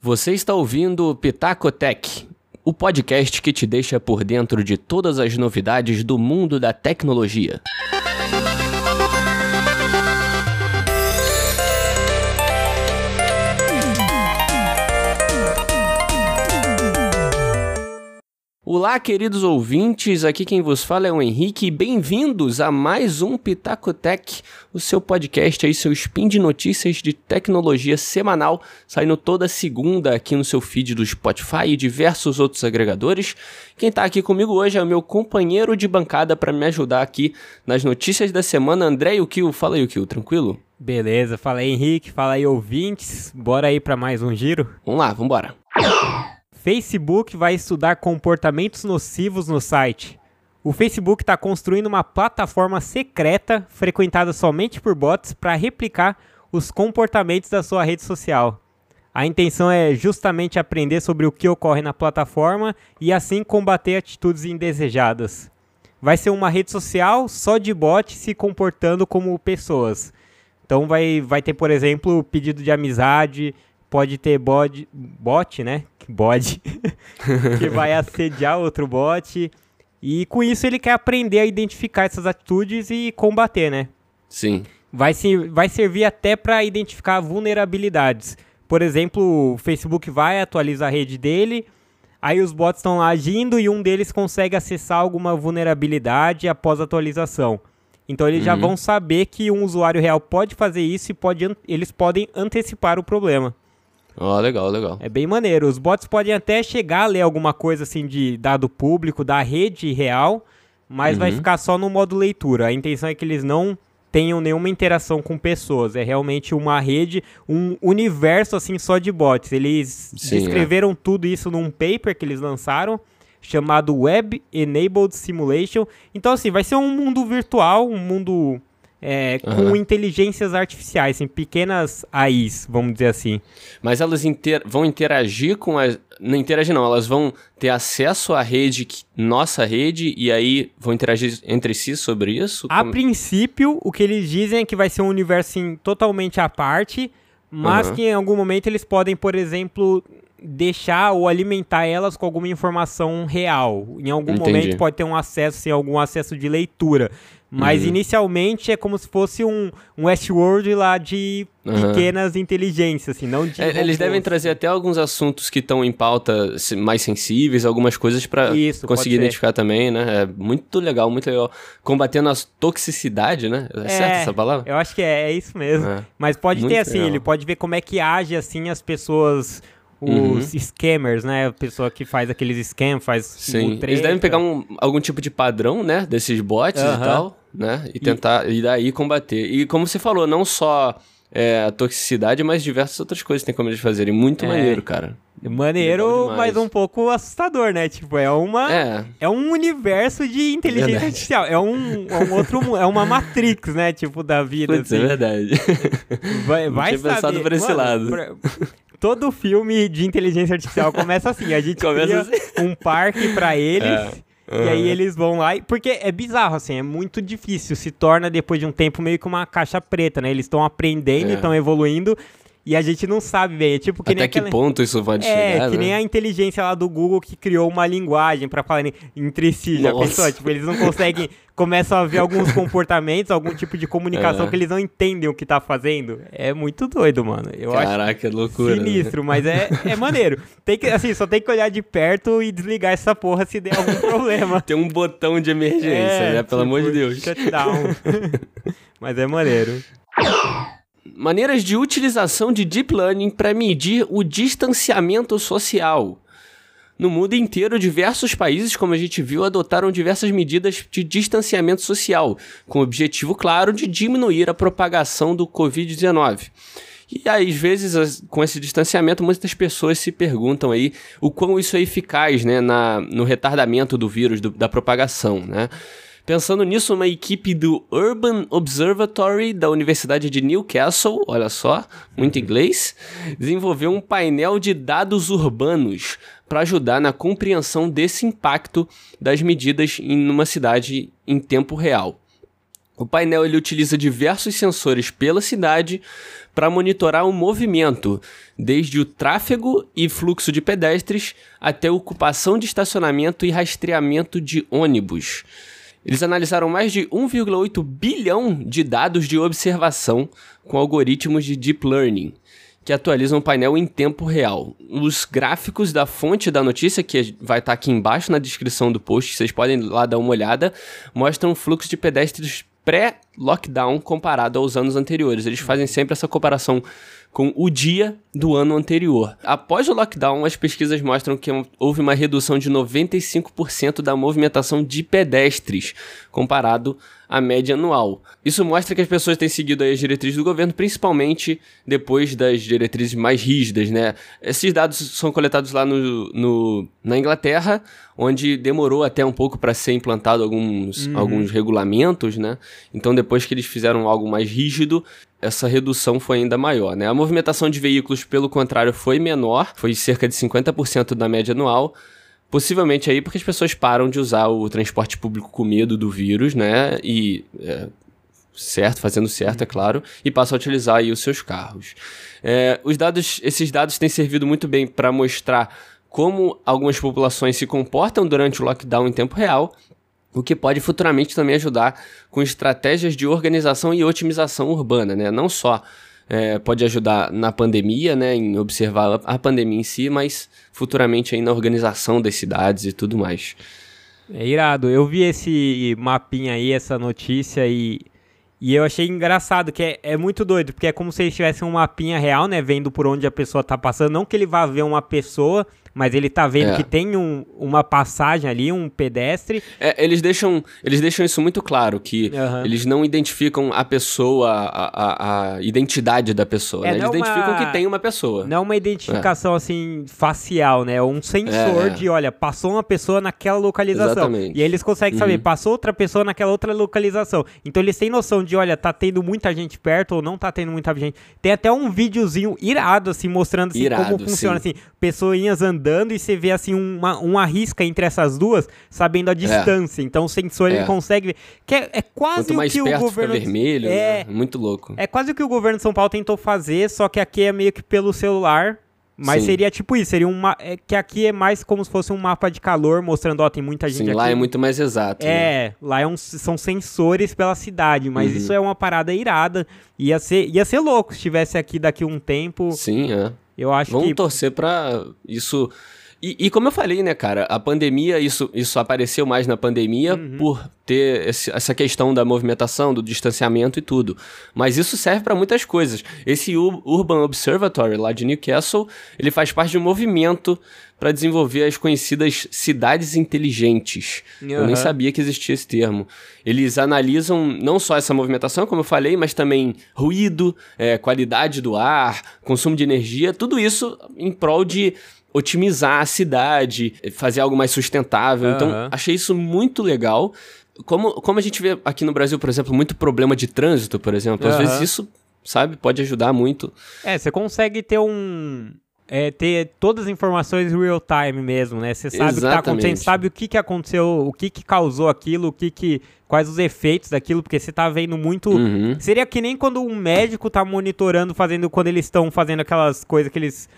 Você está ouvindo o Pitacotech, o podcast que te deixa por dentro de todas as novidades do mundo da tecnologia. Olá, queridos ouvintes, aqui quem vos fala é o Henrique bem-vindos a mais um Pitacotech, o seu podcast aí, seu spin de notícias de tecnologia semanal, saindo toda segunda aqui no seu feed do Spotify e diversos outros agregadores. Quem tá aqui comigo hoje é o meu companheiro de bancada para me ajudar aqui nas notícias da semana, André Yukio. Fala aí, Yukio, tranquilo? Beleza, fala aí Henrique, fala aí ouvintes, bora aí para mais um giro? Vamos lá, vambora. Facebook vai estudar comportamentos nocivos no site. O Facebook está construindo uma plataforma secreta frequentada somente por bots para replicar os comportamentos da sua rede social. A intenção é justamente aprender sobre o que ocorre na plataforma e assim combater atitudes indesejadas. Vai ser uma rede social só de bots se comportando como pessoas. Então vai, vai ter, por exemplo, pedido de amizade, pode ter bot, bot né? Bot, que vai assediar outro bot. E com isso ele quer aprender a identificar essas atitudes e combater, né? Sim. Vai, se, vai servir até para identificar vulnerabilidades. Por exemplo, o Facebook vai atualizar a rede dele, aí os bots estão lá agindo e um deles consegue acessar alguma vulnerabilidade após a atualização. Então eles uhum. já vão saber que um usuário real pode fazer isso e pode, eles podem antecipar o problema. Ó, oh, legal, legal. É bem maneiro. Os bots podem até chegar a ler alguma coisa assim de dado público da rede real, mas uhum. vai ficar só no modo leitura. A intenção é que eles não tenham nenhuma interação com pessoas. É realmente uma rede, um universo assim só de bots. Eles Sim, descreveram é. tudo isso num paper que eles lançaram chamado Web Enabled Simulation. Então assim, vai ser um mundo virtual, um mundo é, com uhum. inteligências artificiais, assim, pequenas AIs, vamos dizer assim. Mas elas inter vão interagir com as. Não interagir, não, elas vão ter acesso à rede, nossa rede, e aí vão interagir entre si sobre isso? A Como... princípio, o que eles dizem é que vai ser um universo assim, totalmente à parte, mas uhum. que em algum momento eles podem, por exemplo, deixar ou alimentar elas com alguma informação real. Em algum Entendi. momento pode ter um acesso, assim, algum acesso de leitura. Mas uhum. inicialmente é como se fosse um, um Westworld lá de pequenas uhum. inteligências, assim, não de. É, eles devem trazer até alguns assuntos que estão em pauta mais sensíveis, algumas coisas para conseguir identificar também, né? É muito legal, muito legal. Combatendo a toxicidade, né? É, é certo essa palavra? Eu acho que é, é isso mesmo. É. Mas pode muito ter assim, legal. ele pode ver como é que age assim as pessoas os uhum. scammers, né? A pessoa que faz aqueles scams, faz Sim, eles devem pegar um, algum tipo de padrão, né? Desses bots uhum. e tal, né? E tentar, e... e daí combater. E como você falou, não só é, a toxicidade, mas diversas outras coisas tem como eles fazerem. Muito é. maneiro, cara. Maneiro, mas um pouco assustador, né? Tipo, é uma. É, é um universo de inteligência verdade. artificial. É um, é um outro. É uma Matrix, né? Tipo, da vida. Putz, é assim. é verdade. Vai, vai Não tinha saber. pensado por esse Mano, lado. Pra, todo filme de inteligência artificial começa assim. A gente começa cria assim. um parque para eles. É. E aí eles vão lá, e, porque é bizarro, assim, é muito difícil, se torna depois de um tempo meio que uma caixa preta, né? Eles estão aprendendo, estão é. evoluindo, e a gente não sabe, velho. É tipo que Até nem que aquela... ponto isso pode é, chegar, É, que né? nem a inteligência lá do Google que criou uma linguagem para falar entre si, já Nossa. pensou? Tipo, eles não conseguem... começam a ver alguns comportamentos, algum tipo de comunicação é. que eles não entendem o que tá fazendo. É muito doido, mano. Eu Caraca, acho loucura. Né? Sinistro, né? mas é, é maneiro. Tem que, assim, só tem que olhar de perto e desligar essa porra se der algum problema. tem um botão de emergência, é, né? Pelo tipo, amor de Deus. Shutdown. mas é maneiro maneiras de utilização de deep learning para medir o distanciamento social. No mundo inteiro, diversos países, como a gente viu, adotaram diversas medidas de distanciamento social, com o objetivo claro de diminuir a propagação do Covid-19. E às vezes, com esse distanciamento, muitas pessoas se perguntam aí o quão isso é eficaz né, na, no retardamento do vírus, do, da propagação, né? Pensando nisso, uma equipe do Urban Observatory da Universidade de Newcastle, olha só, muito inglês, desenvolveu um painel de dados urbanos para ajudar na compreensão desse impacto das medidas em uma cidade em tempo real. O painel ele utiliza diversos sensores pela cidade para monitorar o movimento, desde o tráfego e fluxo de pedestres até ocupação de estacionamento e rastreamento de ônibus. Eles analisaram mais de 1,8 bilhão de dados de observação com algoritmos de deep learning que atualizam o painel em tempo real. Os gráficos da fonte da notícia, que vai estar tá aqui embaixo na descrição do post, vocês podem lá dar uma olhada, mostram o fluxo de pedestres pré-lockdown comparado aos anos anteriores. Eles fazem sempre essa comparação com o dia do ano anterior. Após o lockdown, as pesquisas mostram que houve uma redução de 95% da movimentação de pedestres comparado à média anual. Isso mostra que as pessoas têm seguido as diretrizes do governo, principalmente depois das diretrizes mais rígidas, né? Esses dados são coletados lá no, no na Inglaterra, onde demorou até um pouco para ser implantado alguns, uhum. alguns regulamentos, né? Então, depois que eles fizeram algo mais rígido, essa redução foi ainda maior, né? A movimentação de veículos, pelo contrário, foi menor, foi cerca de 50% da média anual, Possivelmente aí porque as pessoas param de usar o transporte público com medo do vírus, né? E. É, certo, fazendo certo, é claro, e passam a utilizar aí os seus carros. É, os dados, esses dados têm servido muito bem para mostrar como algumas populações se comportam durante o lockdown em tempo real, o que pode futuramente também ajudar com estratégias de organização e otimização urbana, né? Não só é, pode ajudar na pandemia, né, em observar a pandemia em si, mas futuramente aí na organização das cidades e tudo mais. É irado. Eu vi esse mapinha aí, essa notícia e, e eu achei engraçado, que é, é muito doido, porque é como se eles tivessem um mapinha real, né, vendo por onde a pessoa tá passando, não que ele vá ver uma pessoa, mas ele tá vendo é. que tem um, uma passagem ali, um pedestre. É, eles, deixam, eles deixam isso muito claro, que uhum. eles não identificam a pessoa, a, a, a identidade da pessoa, é, né? Eles identificam uma... que tem uma pessoa. Não é uma identificação, assim, facial, né? É um sensor é. de, olha, passou uma pessoa naquela localização. Exatamente. E aí eles conseguem uhum. saber, passou outra pessoa naquela outra localização. Então eles têm noção de, olha, tá tendo muita gente perto ou não tá tendo muita gente. Tem até um videozinho irado, assim, mostrando assim, irado, como funciona, sim. assim, pessoinhas andando andando e você vê assim uma, uma risca entre essas duas, sabendo a é. distância. É. Então o sensor é. ele consegue ver. Que é, é quase Quanto o que o governo. vermelho, é, né? muito louco. É quase o que o governo de São Paulo tentou fazer, só que aqui é meio que pelo celular. Mas Sim. seria tipo isso, seria uma. É, que aqui é mais como se fosse um mapa de calor, mostrando, ó, tem muita gente Sim, aqui. lá é muito mais exato. É, né? lá é um, são sensores pela cidade, mas uhum. isso é uma parada irada. Ia ser, ia ser louco se estivesse aqui daqui um tempo. Sim, é. Eu acho Vamos que. Torcer pra isso e, e, como eu falei, né, cara, a pandemia, isso, isso apareceu mais na pandemia uhum. por ter esse, essa questão da movimentação, do distanciamento e tudo. Mas isso serve para muitas coisas. Esse U Urban Observatory lá de Newcastle, ele faz parte de um movimento para desenvolver as conhecidas cidades inteligentes. Uhum. Eu nem sabia que existia esse termo. Eles analisam não só essa movimentação, como eu falei, mas também ruído, é, qualidade do ar, consumo de energia, tudo isso em prol de otimizar a cidade, fazer algo mais sustentável. Uhum. Então, achei isso muito legal. Como, como a gente vê aqui no Brasil, por exemplo, muito problema de trânsito, por exemplo, uhum. às vezes isso, sabe, pode ajudar muito. É, você consegue ter um. É, ter todas as informações real time mesmo, né? Você sabe Exatamente. o que tá acontecendo, sabe o que, que aconteceu, o que, que causou aquilo, o que, que. quais os efeitos daquilo, porque você tá vendo muito. Uhum. Seria que nem quando um médico tá monitorando, fazendo. Quando eles estão fazendo aquelas coisas que eles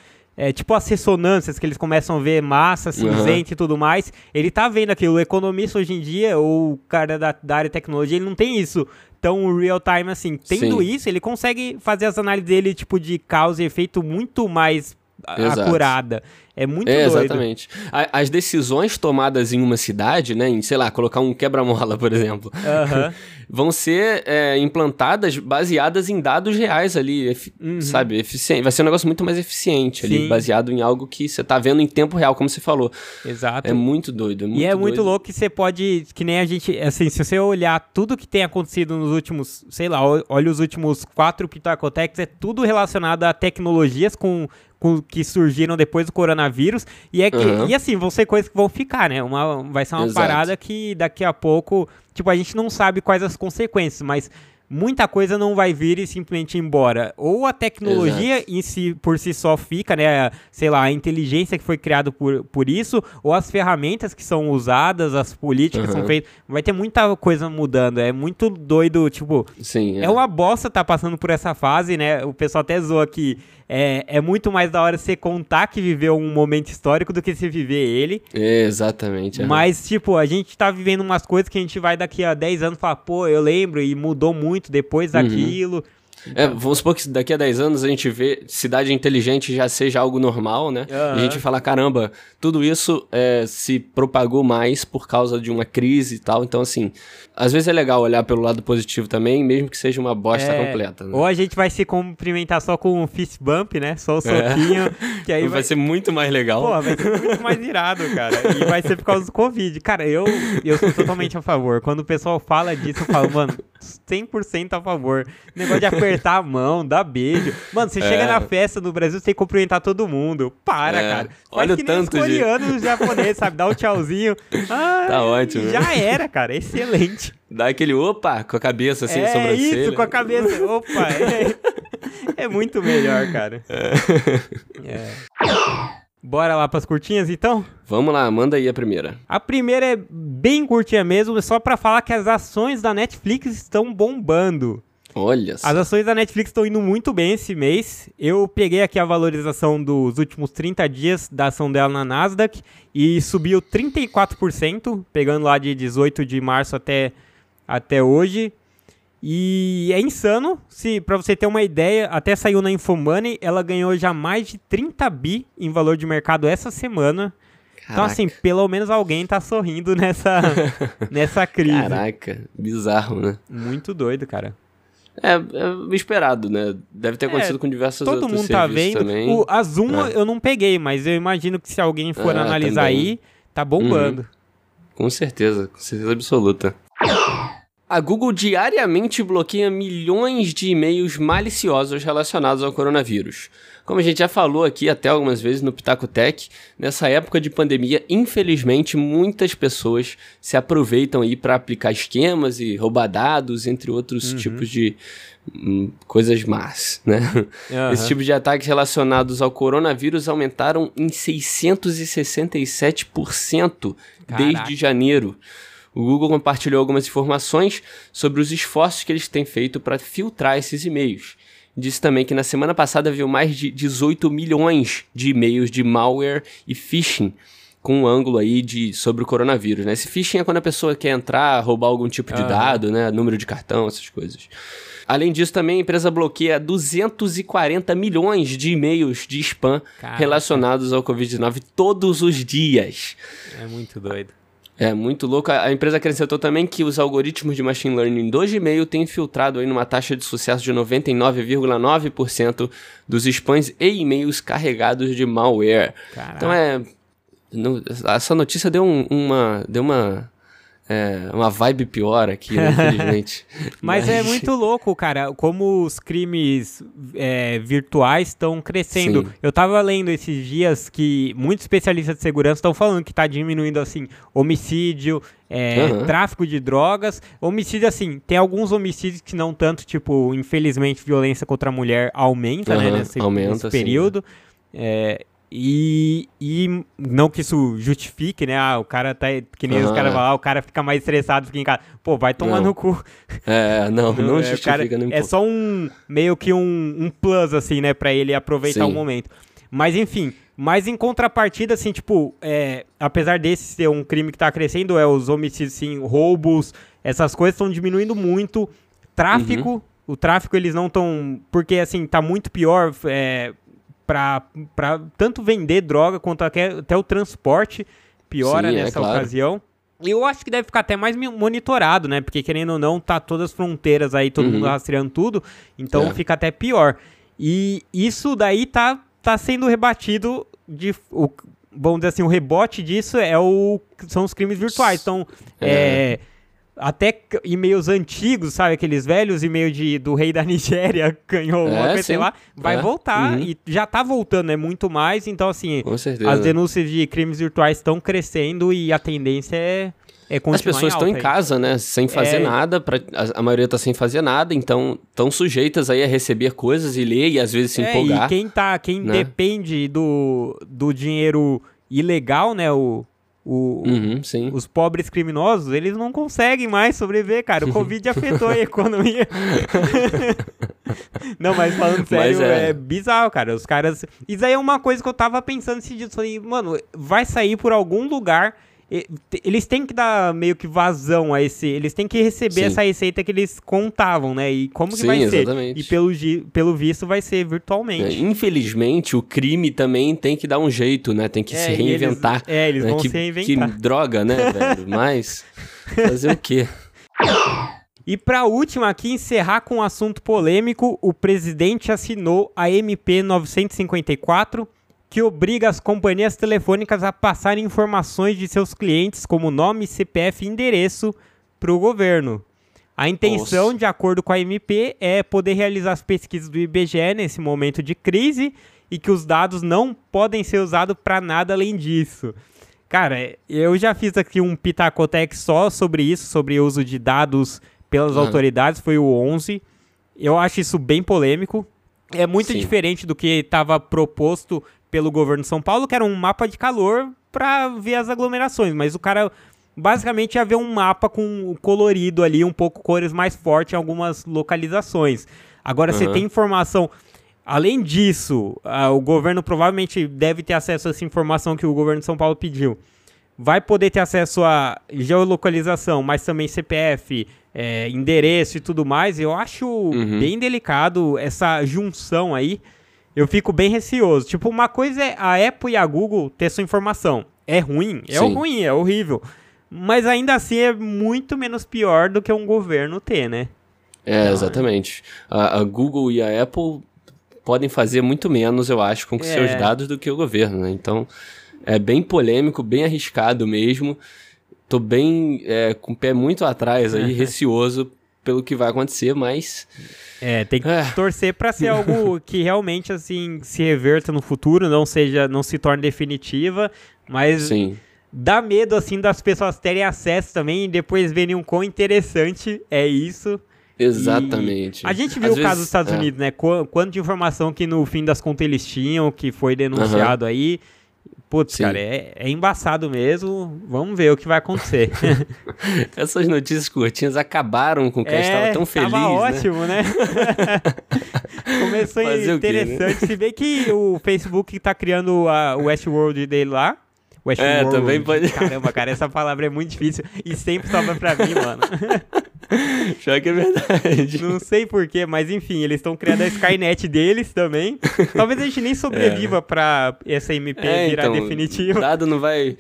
é, tipo as ressonâncias que eles começam a ver massa, cinzenta uhum. e tudo mais. Ele tá vendo aquilo. O economista hoje em dia, ou o cara da, da área de tecnologia, ele não tem isso tão real time assim. Tendo Sim. isso, ele consegue fazer as análises dele, tipo, de causa e efeito muito mais Exato. acurada. É muito é, doido. Exatamente. As decisões tomadas em uma cidade, né, em, sei lá, colocar um quebra-mola, por exemplo, uhum. vão ser é, implantadas baseadas em dados reais ali, uhum. sabe? Eficiente. Vai ser um negócio muito mais eficiente ali, baseado em algo que você tá vendo em tempo real, como você falou. Exato. É muito doido. É muito e é doido. muito louco que você pode, que nem a gente, assim, se você olhar tudo que tem acontecido nos últimos, sei lá, olha os últimos quatro Pitacotex, é tudo relacionado a tecnologias com, que surgiram depois do coronavírus. E é que, uhum. e assim, vão ser coisas que vão ficar, né? Uma, vai ser uma Exato. parada que daqui a pouco, tipo, a gente não sabe quais as consequências, mas muita coisa não vai vir e simplesmente ir embora. Ou a tecnologia Exato. em si, por si só fica, né? Sei lá, a inteligência que foi criada por, por isso, ou as ferramentas que são usadas, as políticas uhum. que são feitas. Vai ter muita coisa mudando. É muito doido, tipo. Sim. É, é uma bosta tá passando por essa fase, né? O pessoal até zoa que é, é muito mais da hora você contar que viveu um momento histórico do que você viver ele. É, exatamente. É. Mas, tipo, a gente tá vivendo umas coisas que a gente vai daqui a 10 anos falar, pô, eu lembro e mudou muito depois uhum. daquilo. Uhum. É, vamos supor que daqui a 10 anos a gente vê cidade inteligente já seja algo normal, né? Uhum. E a gente fala, caramba, tudo isso é, se propagou mais por causa de uma crise e tal. Então, assim, às vezes é legal olhar pelo lado positivo também, mesmo que seja uma bosta é, completa. Né? Ou a gente vai se cumprimentar só com um fist bump, né? Só o é. soquinho. É. Que aí vai... vai... ser muito mais legal. Pô, vai ser muito mais irado, cara. E vai ser por causa do Covid. Cara, eu, eu sou totalmente a favor. Quando o pessoal fala disso, eu falo, mano, 100% a favor. Negócio de apertar a mão, dar beijo. Mano, você é. chega na festa no Brasil, você tem que cumprimentar todo mundo. Para, é. cara. Faz Olha o tanto os coreanos, de... japoneses, sabe? Dá um tchauzinho. Tá ótimo. Já era, cara. Excelente. Dá aquele opa com a cabeça assim, é sobrancelha. isso, com a cabeça. Opa, é, é muito melhor, cara. É. é. Bora lá pras curtinhas, então? Vamos lá, manda aí a primeira. A primeira é bem curtinha mesmo, é só para falar que as ações da Netflix estão bombando. Olha só. As ações da Netflix estão indo muito bem esse mês. Eu peguei aqui a valorização dos últimos 30 dias da ação dela na Nasdaq e subiu 34%, pegando lá de 18 de março até, até hoje. E é insano, se para você ter uma ideia, até saiu na Infomoney, ela ganhou já mais de 30 bi em valor de mercado essa semana. Caraca. Então assim, pelo menos alguém tá sorrindo nessa nessa crise. Caraca, bizarro, né? Muito doido, cara. É, é esperado, né? Deve ter é, acontecido é, com diversas todo outros mundo tá vendo. também. O, a Zoom é. eu não peguei, mas eu imagino que se alguém for ah, analisar também. aí, tá bombando. Uhum. Com certeza, com certeza absoluta. A Google diariamente bloqueia milhões de e-mails maliciosos relacionados ao coronavírus. Como a gente já falou aqui até algumas vezes no Pitaco Tech, nessa época de pandemia, infelizmente, muitas pessoas se aproveitam aí para aplicar esquemas e roubar dados, entre outros uhum. tipos de hum, coisas más, né? Uhum. Esse tipo de ataques relacionados ao coronavírus aumentaram em 667% Caraca. desde janeiro. O Google compartilhou algumas informações sobre os esforços que eles têm feito para filtrar esses e-mails. Disse também que na semana passada viu mais de 18 milhões de e-mails de malware e phishing com um ângulo aí de sobre o coronavírus, né? Esse phishing é quando a pessoa quer entrar, roubar algum tipo de uhum. dado, né? Número de cartão, essas coisas. Além disso, também a empresa bloqueia 240 milhões de e-mails de spam Caraca. relacionados ao Covid-19 todos os dias. É muito doido. É muito louco. A empresa acrescentou também que os algoritmos de machine learning do Gmail têm filtrado aí numa taxa de sucesso de 99,9% dos spams e e-mails carregados de malware. Caraca. Então é. essa notícia deu um, uma. Deu uma é, uma vibe pior aqui, né, infelizmente. Mas, Mas, é muito louco, cara, como os crimes é, virtuais estão crescendo. Sim. Eu tava lendo esses dias que muitos especialistas de segurança estão falando que tá diminuindo, assim, homicídio, é, uhum. tráfico de drogas. Homicídio, assim, tem alguns homicídios que não tanto, tipo, infelizmente, violência contra a mulher aumenta, uhum. né, nesse, aumenta, nesse período. Sim. É, e, e não que isso justifique, né? Ah, o cara tá. Que nem os caras falam, ah, o cara fica mais estressado, fica em casa. Pô, vai tomar não. no cu. É, não, não, não é, justifica cara, nem É só um. meio que um, um plus, assim, né? Pra ele aproveitar Sim. o momento. Mas enfim. Mas em contrapartida, assim, tipo, é, apesar desse ser um crime que tá crescendo, é os homicídios, assim, roubos, essas coisas estão diminuindo muito. Tráfico, uhum. o tráfico eles não estão. Porque, assim, tá muito pior. É, para tanto vender droga quanto até, o transporte piora Sim, é nessa é claro. ocasião. E eu acho que deve ficar até mais monitorado, né? Porque querendo ou não, tá todas as fronteiras aí, todo uhum. mundo rastreando tudo, então é. fica até pior. E isso daí tá, tá sendo rebatido de. O, vamos dizer assim, o rebote disso é o, são os crimes virtuais. Então, é. é até e-mails antigos, sabe? Aqueles velhos e-mails de, do rei da Nigéria ganhou É, uma lá. Vai É. voltar Uhum. e já tá voltando, é muito mais. Então, assim, as denúncias de crimes virtuais estão crescendo e a tendência é, é As pessoas estão em aí. casa, né? Sem fazer É. nada. Pra, a, a maioria tá sem fazer nada, então estão sujeitas aí a receber coisas e ler e às vezes se É, empolgar. e quem, tá, quem né? depende do, do dinheiro ilegal, né? O, o, Uhum, os pobres criminosos, eles não conseguem mais sobreviver, cara. O Covid afetou a economia. não, mas falando sério, Mas é. é... bizarro, cara. Os caras. Isso aí é uma coisa que eu tava pensando esses dias. Falei, mano, vai sair por algum lugar. Eles têm que dar meio que vazão a esse. Eles têm que receber Sim. essa receita que eles contavam, né? E como que Sim, vai ser? exatamente. E pelo, pelo visto vai ser É, virtualmente. Infelizmente, o crime também tem que dar um jeito, né? Tem que É, se e eles- reinventar. é, eles né? vão que, se reinventar. Que droga, né, velho? Mas fazer o quê? E para última aqui, encerrar com um assunto polêmico, o presidente assinou a MP 954, que obriga as companhias telefônicas a passarem informações de seus clientes, como nome, CPF e endereço, para o governo. A intenção, Nossa. de acordo com a MP, é poder realizar as pesquisas do IBGE nesse momento de crise e que os dados não podem ser usados para nada além disso. Cara, eu já fiz aqui um Pitacotec só sobre isso, sobre o uso de dados pelas Aham. autoridades, foi o 11. Eu acho isso bem polêmico. É muito Sim. diferente do que estava proposto pelo governo de São Paulo, que era um mapa de calor para ver as aglomerações, mas o cara basicamente ia ver um mapa com colorido ali, um pouco cores mais fortes em algumas localizações. Agora você Aham. tem informação Além disso, ah, o governo provavelmente deve ter acesso a essa informação que o governo de São Paulo pediu. Vai poder ter acesso a geolocalização, mas também CPF, é, endereço e tudo mais. Eu acho Uhum. bem delicado essa junção aí. Eu fico bem receoso. Tipo, uma coisa é a Apple e a Google ter sua informação. É ruim? É Sim. ruim, é horrível. Mas ainda assim é muito menos pior do que um governo ter, né? É, exatamente. A, a Google e a Apple podem fazer muito menos, eu acho, com É. seus dados do que o governo, né? Então, é bem polêmico, bem arriscado mesmo. Tô bem é, com o pé muito atrás aí, receoso pelo que vai acontecer, mas É, tem que É. torcer pra ser algo que realmente assim se reverta no futuro, não seja, não se torne definitiva, mas sim. dá medo assim das pessoas terem acesso também e depois verem um quão interessante é isso. Exatamente. E A gente Às viu o vezes- caso dos Estados é. Unidos, né? Qu- Quanto de informação que no fim das contas eles tinham, que foi denunciado aí. Putz, Sim. cara, é, é embaçado mesmo. Vamos ver o que vai acontecer. Essas notícias curtinhas acabaram com o que a gente tava tão feliz, tava né? ótimo, né? Começou Fazer o quê, né? interessante. Se vê que o Facebook tá criando a, o Westworld dele lá. Westworld. É, também pode- Caramba, cara, essa palavra é muito difícil e sempre sobra pra mim, mano. Já que é verdade. Não sei porquê, mas enfim, eles estão criando a Skynet deles também. Talvez a gente nem sobreviva pra essa MP É, virar então, definitiva. Dado não vai.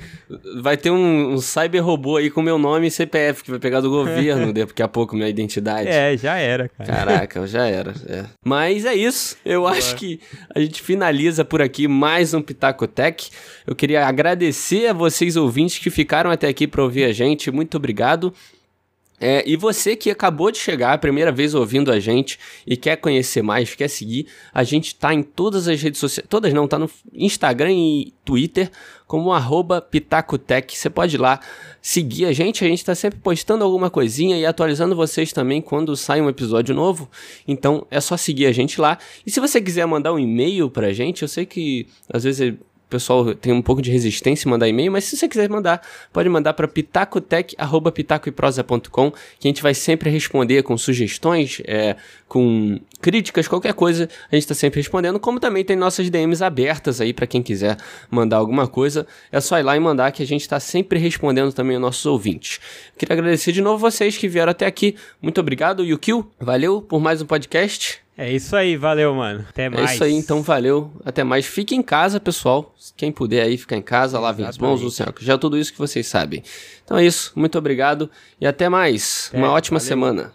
Vai ter um, um cyber robô aí com meu nome e CPF que vai pegar do governo daqui a pouco minha identidade. É, já era, cara. Caraca, já era. é. Mas é isso. Eu acho que a gente finaliza por aqui mais um Pitacotec. Eu queria agradecer a vocês ouvintes que ficaram até aqui para ouvir a gente. Muito obrigado. É, e você que acabou de chegar, a primeira vez ouvindo a gente e quer conhecer mais, quer seguir, a gente tá em todas as redes sociais, todas não, tá no Instagram e Twitter como arroba Pitacotec. Você pode ir lá seguir a gente, a gente tá sempre postando alguma coisinha e atualizando vocês também quando sai um episódio novo. Então é só seguir a gente lá. E se você quiser mandar um e-mail pra gente, eu sei que às vezes o pessoal tem um pouco de resistência em mandar e-mail, mas se você quiser mandar, pode mandar para pitacotec.pitacoeprosa.com, que a gente vai sempre responder com sugestões, é, com críticas, qualquer coisa, a gente está sempre respondendo, como também tem nossas DMs abertas aí para quem quiser mandar alguma coisa, é só ir lá e mandar que a gente está sempre respondendo também aos nossos ouvintes. Queria agradecer de novo vocês que vieram até aqui, muito obrigado, Yukio, valeu por mais um podcast. É isso aí, valeu, mano. Até É mais. isso aí, então valeu. Até mais. Fique em casa, pessoal. Quem puder aí ficar em casa, lavem as mãos, usem álcool gel, tudo isso que vocês sabem. Então é isso. Muito obrigado e até mais. É, Uma ótima valeu. semana.